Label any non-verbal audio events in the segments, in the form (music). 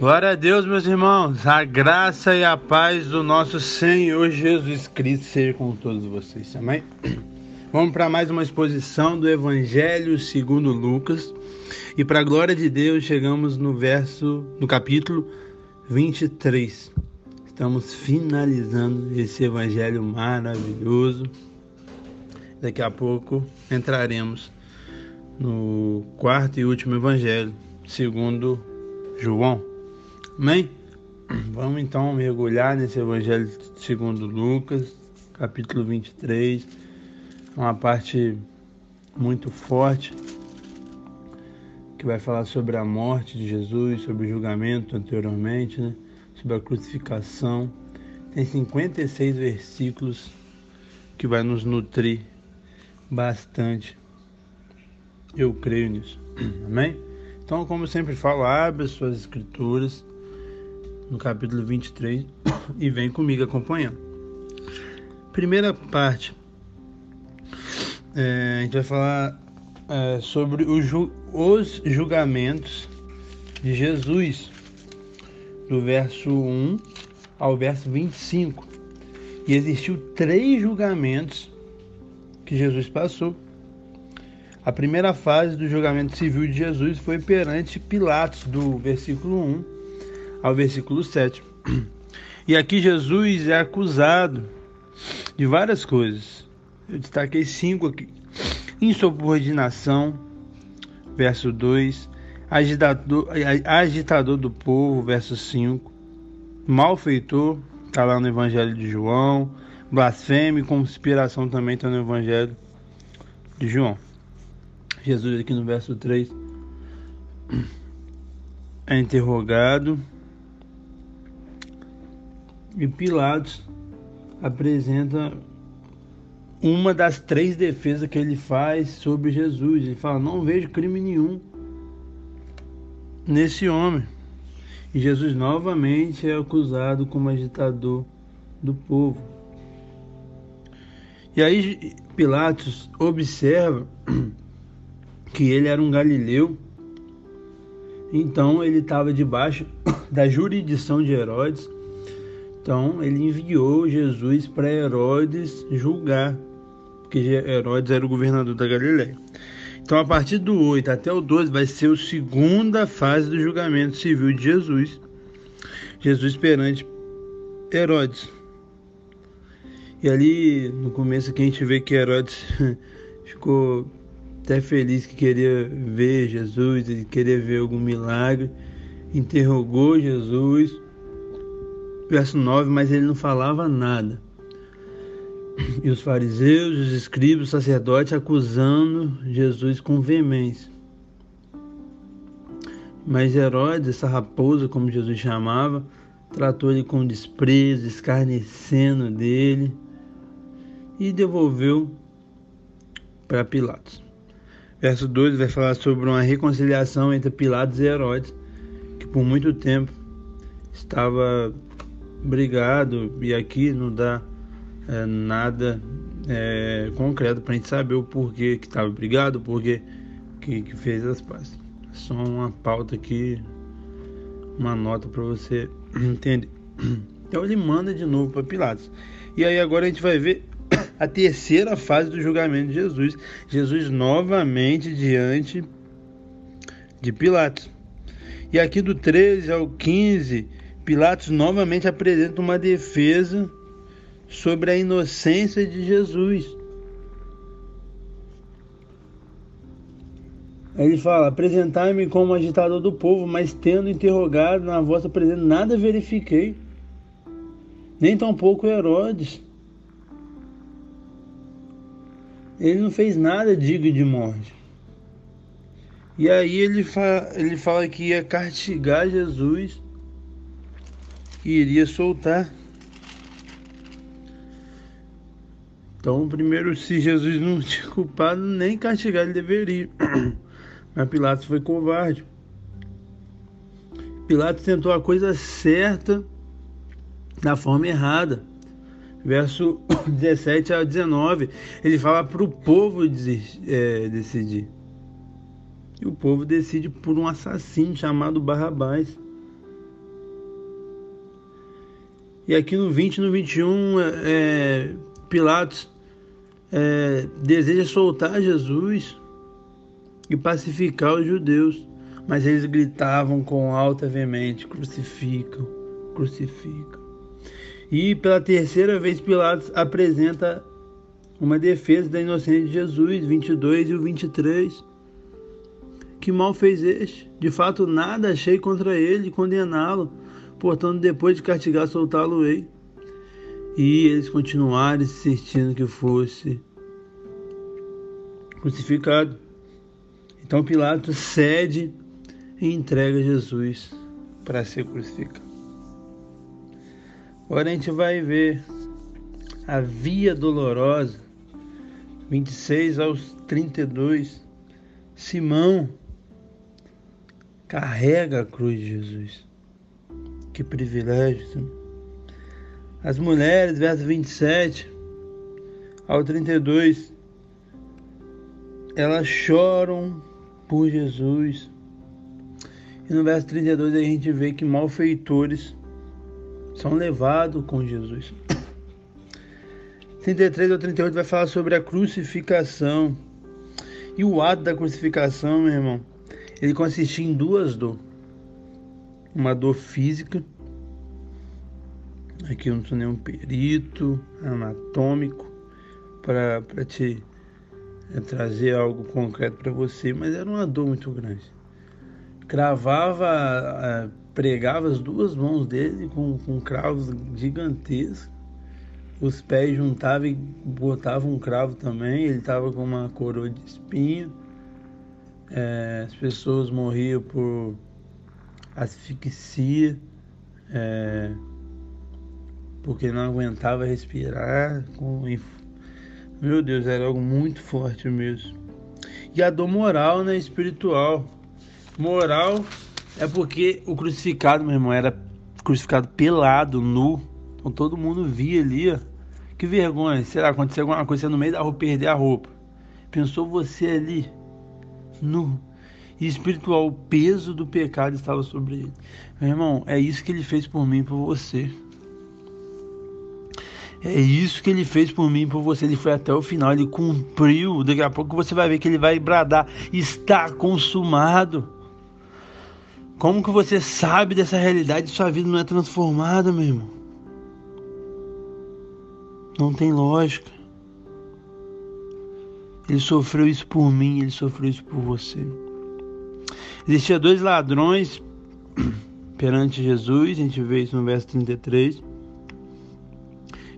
Glória a Deus, meus irmãos. A graça e a paz do nosso Senhor Jesus Cristo seja com todos vocês. Amém? (clears throat) Vamos para mais uma exposição do Evangelho segundo Lucas. E para a glória de Deus, chegamos no verso, no capítulo 23. Estamos finalizando esse evangelho maravilhoso. Daqui a pouco entraremos no quarto e último evangelho, segundo João. Amém? (clears throat) Vamos então mergulhar nesse evangelho segundo Lucas, capítulo 23. Uma parte muito forte que vai falar sobre a morte de Jesus, sobre o julgamento anteriormente, né? sobre a crucificação. Tem 56 versículos que vai nos nutrir bastante. Eu creio nisso. (clears throat) Amém? Então, como sempre falo, abre as suas escrituras no capítulo 23 e vem comigo acompanhando. Primeira parte, é, a gente vai falar é, sobre ju os julgamentos de Jesus, do verso 1 ao verso 25. E existiu três julgamentos que Jesus passou. A primeira fase do julgamento civil de Jesus foi perante Pilatos, do versículo 1 ao versículo 7. E aqui Jesus é acusado de várias coisas. Eu destaquei cinco aqui insubordinação, verso 2, agitador, agitador do povo, verso 5, malfeitor, está lá no Evangelho de João, blasfêmia e conspiração também está no Evangelho de João. Jesus aqui no verso 3 é interrogado e Pilatos apresenta uma das três defesas que ele faz sobre Jesus. Ele fala: Não vejo crime nenhum nesse homem. E Jesus novamente é acusado como agitador do povo. E aí Pilatos observa (clears throat) que ele era um galileu, então ele estava debaixo (coughs) da jurisdição de Herodes. Então ele enviou Jesus para Herodes julgar porque Herodes era o governador da Galiléia. Então, a partir do 8 até o 12 vai ser a segunda fase do julgamento civil de Jesus. Jesus perante Herodes. E ali no começo que a gente vê que Herodes (laughs) ficou até feliz que queria ver Jesus, ele queria ver algum milagre, interrogou Jesus. Verso 9, mas ele não falava nada. E os fariseus, os escribas, os sacerdotes acusando Jesus com veemência. Mas Herodes, essa raposa, como Jesus chamava, tratou ele com desprezo, escarnecendo dele e devolveu para Pilatos. Verso 2 vai falar sobre uma reconciliação entre Pilatos e Herodes, que por muito tempo estava brigado, e aqui não dá é, nada é, concreto para a gente saber o porquê que estava brigado, o porquê que, que fez as pazes. Só uma pauta aqui, uma nota para você (clears throat) entender. (clears throat) Então ele manda de novo para Pilatos. E aí agora a gente vai ver (clears throat) a terceira fase do julgamento de Jesus. Jesus novamente diante de Pilatos. E aqui do 13 ao 15, Pilatos novamente apresenta uma defesa sobre a inocência de Jesus. Ele fala: Apresentai-me como agitador do povo, mas tendo interrogado na vossa presença, nada verifiquei, nem tampouco Herodes. Ele não fez nada digno de morte. E aí ele ele fala que ia castigar Jesus e iria soltar. Então, primeiro, se Jesus não (laughs) tinha culpado, nem castigar ele deveria. (clears throat) Mas Pilatos foi covarde. Pilatos tentou a coisa certa da forma errada. Verso (clears throat) 17 a 19, ele fala para o povo é, decidir. E o povo decide por um assassino chamado Barrabás. E aqui no 20 e no 21, é, Pilatos é, deseja soltar Jesus e pacificar os judeus, mas eles gritavam com alta veemente: crucificam, crucificam. E pela terceira vez, Pilatos apresenta uma defesa da inocência de Jesus, 22 e o 23. Que mal fez este? De fato, nada achei contra ele condená-lo, portanto, depois de castigar, soltá-lo-ei. E eles continuaram insistindo que fosse crucificado. Então Pilatos cede e entrega Jesus para ser crucificado. Agora a gente vai ver a via dolorosa, 26 aos 32. Simão carrega a cruz de Jesus. Que privilégio. As mulheres, verso 27 ao 32, elas choram por Jesus. E no verso 32 a gente vê que malfeitores são levados com Jesus. 33 ao 38 vai falar sobre a crucificação. E o ato da crucificação, meu irmão, ele consistia em duas dores. Uma dor física, aqui eu não sou nenhum perito anatômico para te é, trazer algo concreto para você, mas era uma dor muito grande. Cravava, é, pregava as duas mãos dele com, com cravos gigantescos, os pés juntavam e botavam um cravo também, ele estava com uma coroa de espinho. É, as pessoas morriam por asfixia, é, porque não aguentava respirar. Com, meu Deus, era algo muito forte mesmo. E a dor moral, né, espiritual. Moral é porque o crucificado, meu irmão, era crucificado pelado, nu. Então todo mundo via ali, ó. Que vergonha, será acontecer alguma coisa no meio da rua, perder a roupa. Pensou você ali, nu e espiritual. O peso do pecado estava sobre ele. Meu irmão, é isso que ele fez por mim e por você. É isso que ele fez por mim e por você. Ele foi até o final, ele cumpriu. Daqui a pouco você vai ver que ele vai bradar: está consumado. Como que você sabe dessa realidade? Sua vida não é transformada, meu irmão. Não tem lógica. Ele sofreu isso por mim, ele sofreu isso por você. Existia dois ladrões (clears throat) perante Jesus, a gente vê isso no verso 33.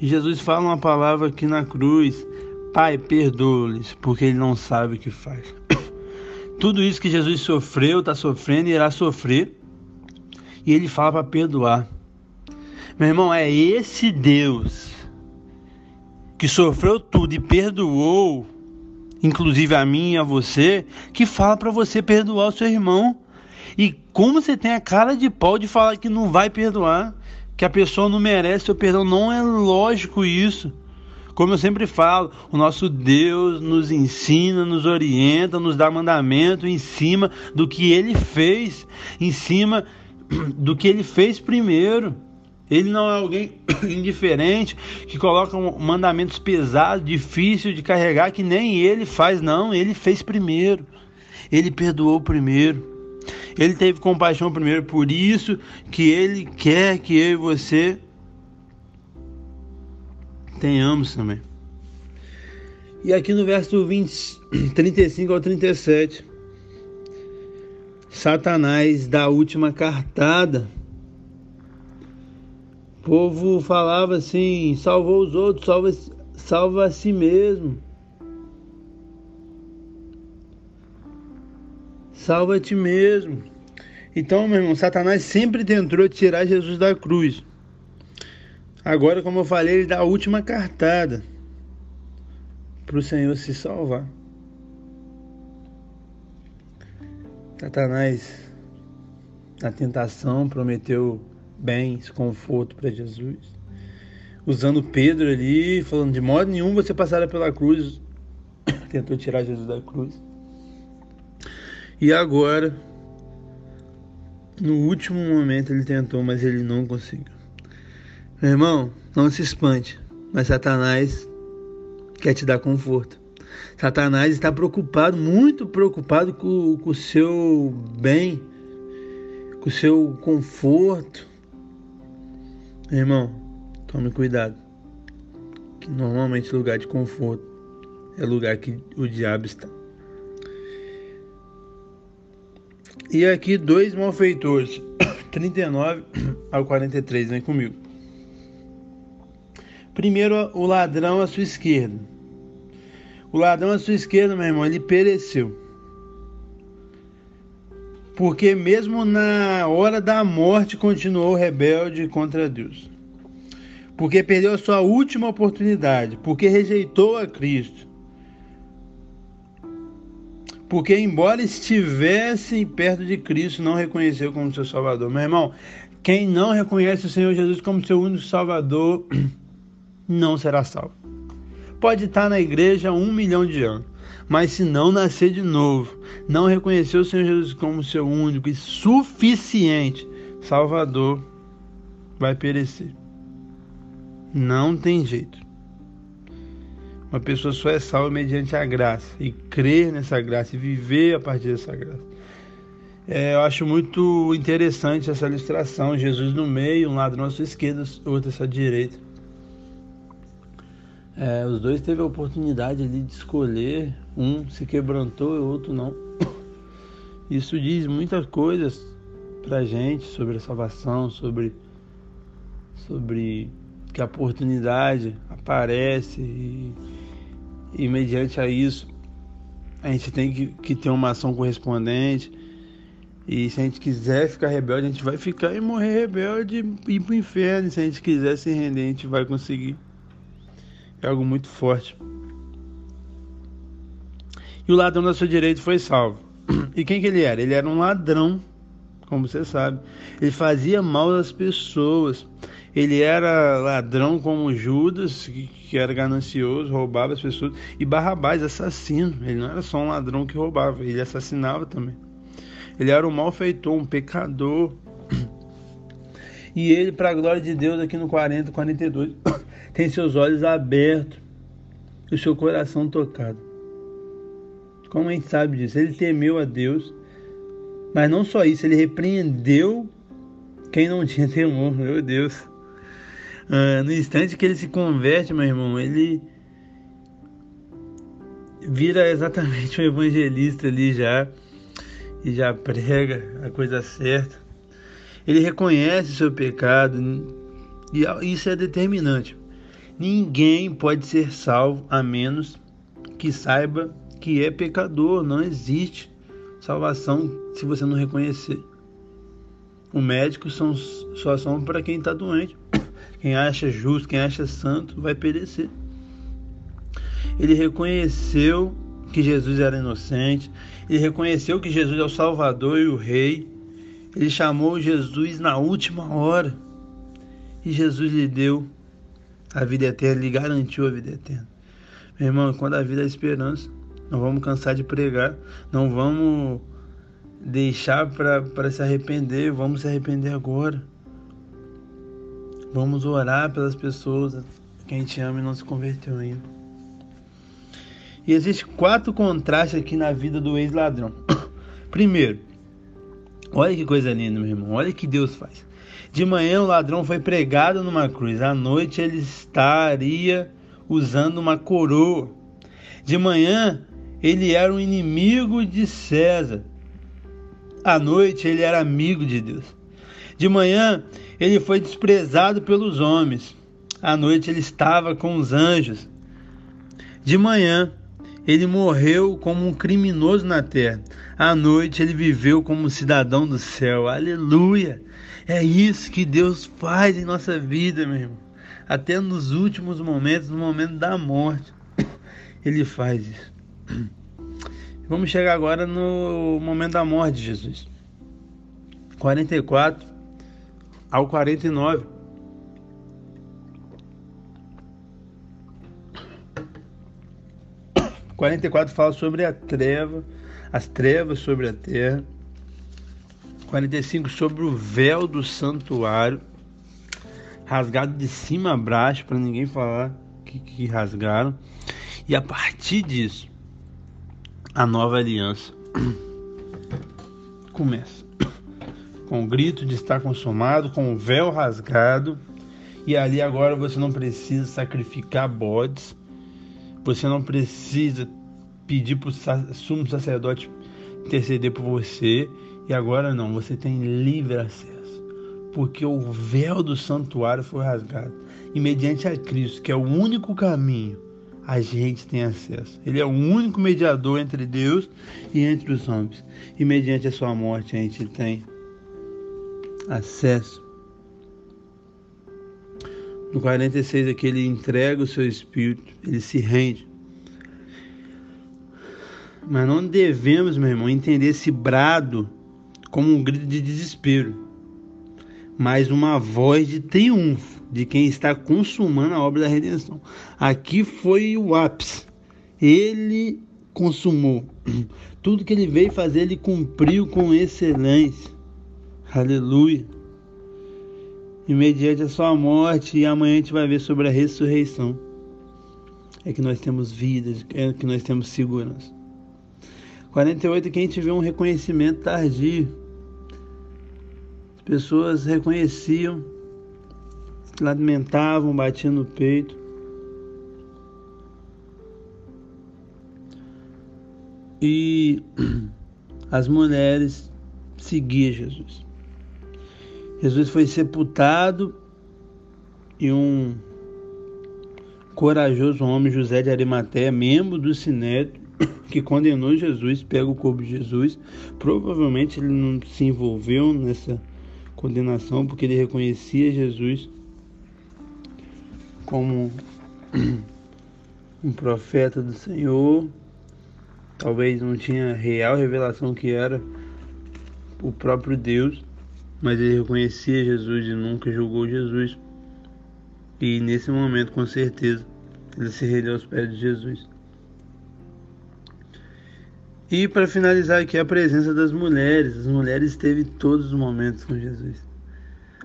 E Jesus fala uma palavra aqui na cruz: Pai, perdoa-lhes, porque ele não sabe o que faz. (clears throat) Tudo isso que Jesus sofreu, está sofrendo e irá sofrer. E ele fala para perdoar. Meu irmão, é esse Deus que sofreu tudo e perdoou inclusive a mim e a você, que fala para você perdoar o seu irmão. E como você tem a cara de pau de falar que não vai perdoar, que a pessoa não merece seu perdão, não é lógico isso. Como eu sempre falo, o nosso Deus nos ensina, nos orienta, nos dá mandamento em cima do que ele fez, em cima (clears throat) do que ele fez primeiro. Ele não é alguém (coughs) indiferente que coloca mandamentos pesados, difíceis de carregar, que nem ele faz, não. Ele fez primeiro. Ele perdoou primeiro. Ele teve compaixão primeiro. Por isso que ele quer que eu e você tenhamos também. E aqui no verso 20, 35 (coughs) ao 37, Satanás dá a última cartada povo falava assim: salvou os outros, salva, salva a si mesmo. Salva a ti mesmo. Então, meu irmão, Satanás sempre tentou tirar Jesus da cruz. Agora, como eu falei, ele dá a última cartada para o Senhor se salvar. Satanás, na tentação, prometeu bens, conforto para Jesus. Usando Pedro ali, falando de modo nenhum você passará pela cruz. (coughs) Tentou tirar Jesus da cruz. E agora, no último momento ele tentou, mas ele não conseguiu. Meu irmão, não se espante, mas Satanás quer te dar conforto. Satanás está preocupado, muito preocupado com o seu bem, com o seu conforto. Irmão, tome cuidado. Que normalmente lugar de conforto é lugar que o diabo está. E aqui dois malfeitores, (coughs) 39 ao 43, vem comigo. Primeiro, o ladrão à sua esquerda. O ladrão à sua esquerda, meu irmão, ele pereceu. Porque mesmo na hora da morte continuou rebelde contra Deus. Porque perdeu a sua última oportunidade, porque rejeitou a Cristo. Porque embora estivesse perto de Cristo, não reconheceu como seu Salvador. Meu irmão, quem não reconhece o Senhor Jesus como seu único Salvador, (clears throat) não será salvo. Pode estar na igreja um milhão de anos, mas se não nascer de novo, não reconhecer o Senhor Jesus como seu único e suficiente Salvador, vai perecer. Não tem jeito. Uma pessoa só é salva mediante a graça e crer nessa graça e viver a partir dessa graça. É, eu acho muito interessante essa ilustração: Jesus no meio, um ladrão à sua esquerda, outro à sua direita. É, os dois teve a oportunidade ali de escolher, um se quebrantou e o outro não. (coughs) Isso diz muitas coisas pra gente sobre a salvação, sobre, sobre que a oportunidade aparece e, e mediante a isso a gente tem que, que ter uma ação correspondente. E se a gente quiser ficar rebelde, a gente vai ficar e morrer rebelde e ir pro inferno. E se a gente quiser se render, a gente vai conseguir é algo muito forte. E o ladrão da sua direita foi salvo. (clears throat) E quem que ele era? Ele era um ladrão, como você sabe. Ele fazia mal às pessoas. Ele era ladrão como Judas, que, era ganancioso, roubava as pessoas. E Barrabás, assassino. Ele não era só um ladrão que roubava, ele assassinava também. Ele era um malfeitor, um pecador. (clears throat) E ele, para a glória de Deus, aqui no 40, 42, (clears throat) tem seus olhos abertos e o seu coração tocado. Como a gente sabe disso? Ele temeu a Deus, mas não só isso, ele repreendeu quem não tinha temor, meu Deus. Ah, no instante que ele se converte, meu irmão, ele vira exatamente um evangelista ali já e já prega a coisa certa. Ele reconhece o seu pecado e isso é determinante. Ninguém pode ser salvo a menos que saiba que é pecador. Não existe salvação se você não reconhecer. O médico são, só são para quem está doente. (coughs) Quem acha justo, quem acha santo, vai perecer. Ele reconheceu que Jesus era inocente. Ele reconheceu que Jesus é o Salvador e o Rei. Ele chamou Jesus na última hora. E Jesus lhe deu a vida eterna, Ele garantiu a vida eterna. Meu irmão, quando a vida é esperança, não vamos cansar de pregar, não vamos deixar para se arrepender, vamos se arrepender agora. Vamos orar pelas pessoas que a gente ama e não se converteu ainda. E existe quatro contrastes aqui na vida do ex-ladrão. (coughs) Primeiro, olha que coisa linda, meu irmão, olha que Deus faz. De manhã o ladrão foi pregado numa cruz, à noite ele estaria usando uma coroa. De manhã ele era um inimigo de César, à noite ele era amigo de Deus. De manhã ele foi desprezado pelos homens, à noite ele estava com os anjos. De manhã ele morreu como um criminoso na terra, à noite ele viveu como um cidadão do céu. Aleluia! É isso que Deus faz em nossa vida, meu irmão. Até nos últimos momentos, no momento da morte, (coughs) Ele faz isso. (coughs) Vamos chegar agora no momento da morte de Jesus. 44 ao 49. Quarenta e quatro fala sobre a treva, as trevas sobre a terra. 45 sobre o véu do santuário. rasgado de cima a baixo, para ninguém falar que, que rasgaram. E a partir disso, a nova aliança começa. Com o grito de estar consumado, com o véu rasgado. E ali agora você não precisa sacrificar bodes. Você não precisa pedir para o sumo sacerdote interceder por você. E agora não, você tem livre acesso. Porque o véu do santuário foi rasgado. E mediante a Cristo, que é o único caminho, a gente tem acesso. Ele é o único mediador entre Deus e entre os homens. E mediante a sua morte, a gente tem acesso. No 46 aqui ele entrega o seu espírito, ele se rende. Mas não devemos, meu irmão, entender esse brado como um grito de desespero, mas uma voz de triunfo de quem está consumando a obra da redenção. Aqui foi o ápice. Ele consumou. Tudo que ele veio fazer, ele cumpriu com excelência. Aleluia. E mediante a sua morte, e amanhã a gente vai ver sobre a ressurreição. É que nós temos vida, é que nós temos segurança. 48 que a gente vê um reconhecimento tardio. As pessoas reconheciam, lamentavam, batiam no peito. E (clears throat) as mulheres seguiam Jesus. Jesus foi sepultado e um corajoso homem, José de Arimateia, membro do Sinédrio, (coughs) que condenou Jesus, pega o corpo de Jesus. Provavelmente ele não se envolveu nessa condenação porque ele reconhecia Jesus como (coughs) um profeta do Senhor. Talvez não tinha real revelação que era o próprio Deus, mas ele reconhecia Jesus e nunca julgou Jesus. E nesse momento, com certeza, ele se rendeu aos pés de Jesus. E para finalizar aqui a presença das mulheres. As mulheres esteve todos os momentos com Jesus.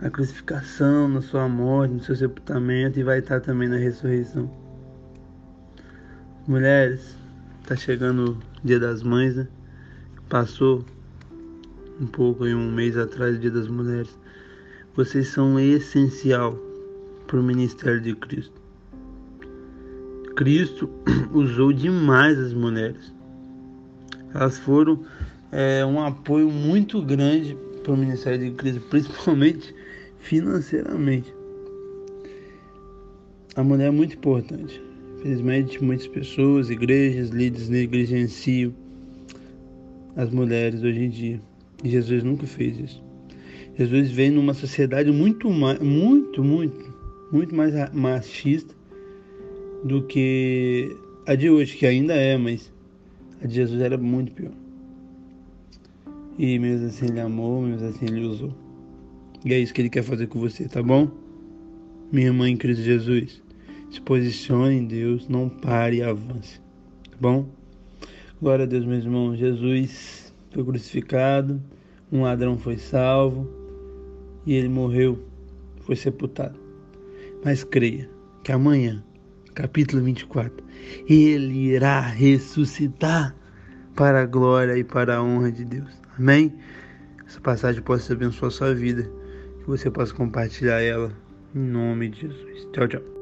A crucificação, na sua morte, no seu sepultamento e vai estar também na ressurreição. Mulheres, está chegando o Dia das Mães, né? Passou um pouco aí um mês atrás, Dia das Mulheres. Vocês são essencial para o ministério de Cristo. Cristo (clears throat) usou demais as mulheres elas foram é, um apoio muito grande para o Ministério de Cristo, (laughs) principalmente financeiramente. A mulher é muito importante. Infelizmente, muitas pessoas, igrejas, líderes negligenciam as mulheres hoje em dia. E Jesus nunca fez isso. Jesus veio numa sociedade muito, muito, muito, muito mais machista do que a de hoje, que ainda é, mas a de Jesus era muito pior. E mesmo assim ele amou, mesmo assim ele usou. E é isso que ele quer fazer com você, tá bom? Minha irmã em Cristo Jesus, se posicione em Deus, não pare e avance, tá bom? Glória a Deus, meus irmãos. Jesus foi crucificado, um ladrão foi salvo e ele morreu, foi sepultado. Mas creia que amanhã capítulo 24. Ele irá ressuscitar para a glória e para a honra de Deus. Amém? Essa passagem possa abençoar a sua vida, que você possa compartilhar ela em nome de Jesus. Tchau, tchau.